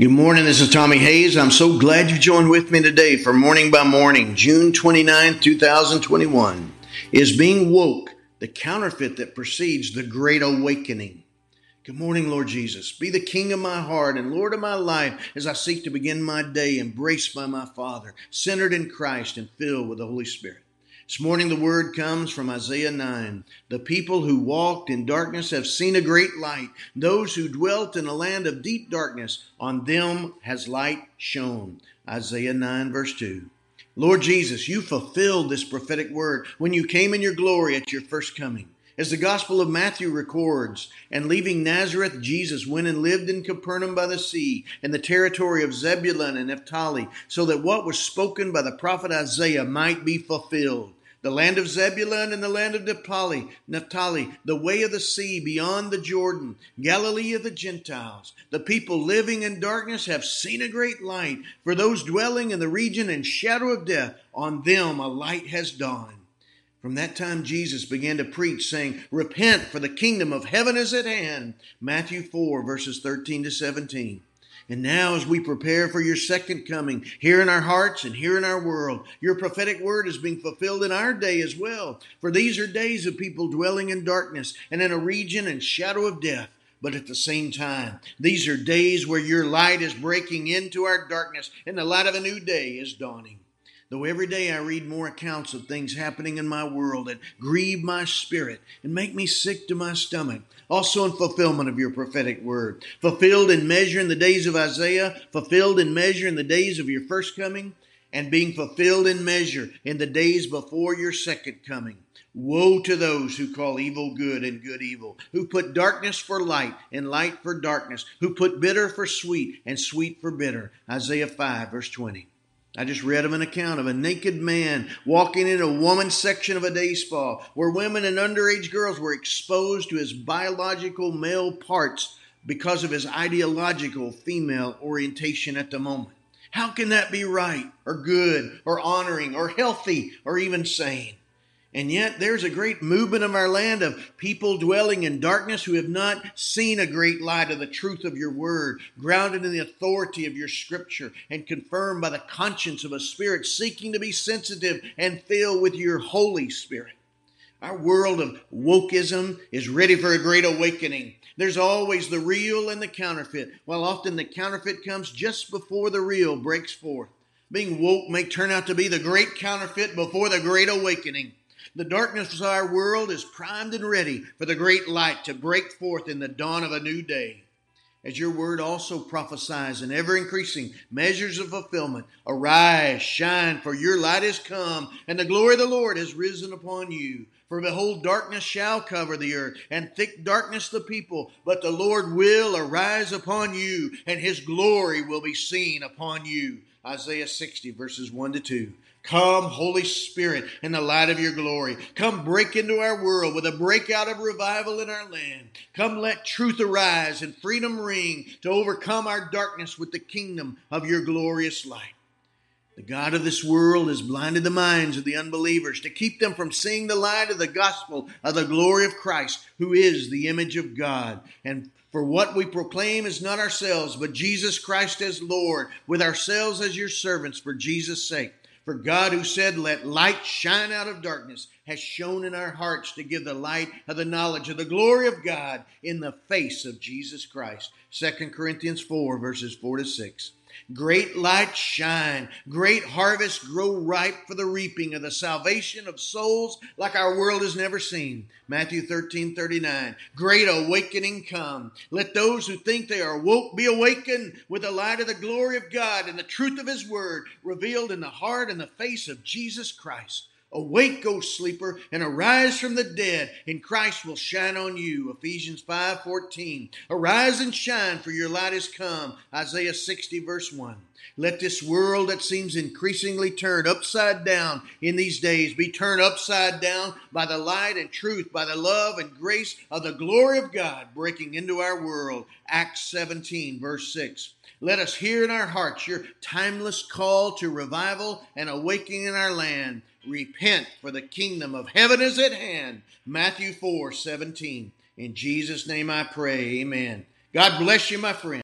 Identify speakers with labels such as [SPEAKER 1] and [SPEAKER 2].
[SPEAKER 1] Good morning. This is Tommy Hayes. I'm so glad you joined with me today for Morning by Morning, June 29, 2021. Is being woke the counterfeit that precedes the great awakening? Good morning, Lord Jesus. Be the King of my heart and Lord of my life as I seek to begin my day embraced by my Father, centered in Christ and filled with the Holy Spirit. This morning, the word comes from Isaiah 9. The people who walked in darkness have seen a great light. Those who dwelt in a land of deep darkness, on them has light shone. Isaiah 9, verse 2. Lord Jesus, you fulfilled this prophetic word when you came in your glory at your first coming. As the Gospel of Matthew records, and leaving Nazareth, Jesus went and lived in Capernaum by the sea, in the territory of Zebulun and Naphtali, so that what was spoken by the prophet Isaiah might be fulfilled the land of Zebulun and the land of Naphtali, Naphtali, the way of the sea beyond the Jordan, Galilee of the Gentiles. The people living in darkness have seen a great light. For those dwelling in the region and shadow of death, on them a light has dawned. From that time, Jesus began to preach, saying, Repent, for the kingdom of heaven is at hand. Matthew 4, verses 13 to 17. And now, as we prepare for your second coming, here in our hearts and here in our world, your prophetic word is being fulfilled in our day as well. For these are days of people dwelling in darkness and in a region and shadow of death. But at the same time, these are days where your light is breaking into our darkness and the light of a new day is dawning. Though every day I read more accounts of things happening in my world that grieve my spirit and make me sick to my stomach, also in fulfillment of your prophetic word, fulfilled in measure in the days of Isaiah, fulfilled in measure in the days of your first coming, and being fulfilled in measure in the days before your second coming. Woe to those who call evil good and good evil, who put darkness for light and light for darkness, who put bitter for sweet and sweet for bitter. Isaiah 5, verse 20. I just read of an account of a naked man walking in a woman's section of a day spa where women and underage girls were exposed to his biological male parts because of his ideological female orientation at the moment. How can that be right or good or honoring or healthy or even sane? And yet there's a great movement of our land of people dwelling in darkness who have not seen a great light of the truth of your word, grounded in the authority of your scripture, and confirmed by the conscience of a spirit seeking to be sensitive and filled with your Holy Spirit. Our world of wokeism is ready for a great awakening. There's always the real and the counterfeit, while often the counterfeit comes just before the real breaks forth. Being woke may turn out to be the great counterfeit before the great awakening. The darkness of our world is primed and ready for the great light to break forth in the dawn of a new day. As your word also prophesies in ever increasing measures of fulfillment, arise, shine, for your light is come, and the glory of the Lord has risen upon you. For behold, darkness shall cover the earth, and thick darkness the people, but the Lord will arise upon you, and his glory will be seen upon you. Isaiah 60, verses 1 to 2. Come, Holy Spirit, in the light of your glory. Come break into our world with a breakout of revival in our land. Come let truth arise and freedom ring to overcome our darkness with the kingdom of your glorious light. The God of this world has blinded the minds of the unbelievers to keep them from seeing the light of the gospel of the glory of Christ, who is the image of God. And for what we proclaim is not ourselves, but Jesus Christ as Lord, with ourselves as your servants for Jesus' sake. For God, who said, Let light shine out of darkness, has shone in our hearts to give the light of the knowledge of the glory of God in the face of Jesus Christ. 2 Corinthians 4, verses 4 to 6. Great light shine, great harvest grow ripe for the reaping of the salvation of souls like our world has never seen. Matthew 13, 39. Great awakening come. Let those who think they are woke be awakened with the light of the glory of God and the truth of His word revealed in the heart and the face of Jesus Christ. Awake, O sleeper, and arise from the dead, and Christ will shine on you. Ephesians 5:14. Arise and shine, for your light is come. Isaiah 60, verse 1. Let this world that seems increasingly turned upside down in these days be turned upside down by the light and truth, by the love and grace of the glory of God breaking into our world. Acts 17, verse 6. Let us hear in our hearts your timeless call to revival and awakening in our land. Repent, for the kingdom of heaven is at hand. Matthew 4 17. In Jesus' name I pray. Amen. God bless you, my friend.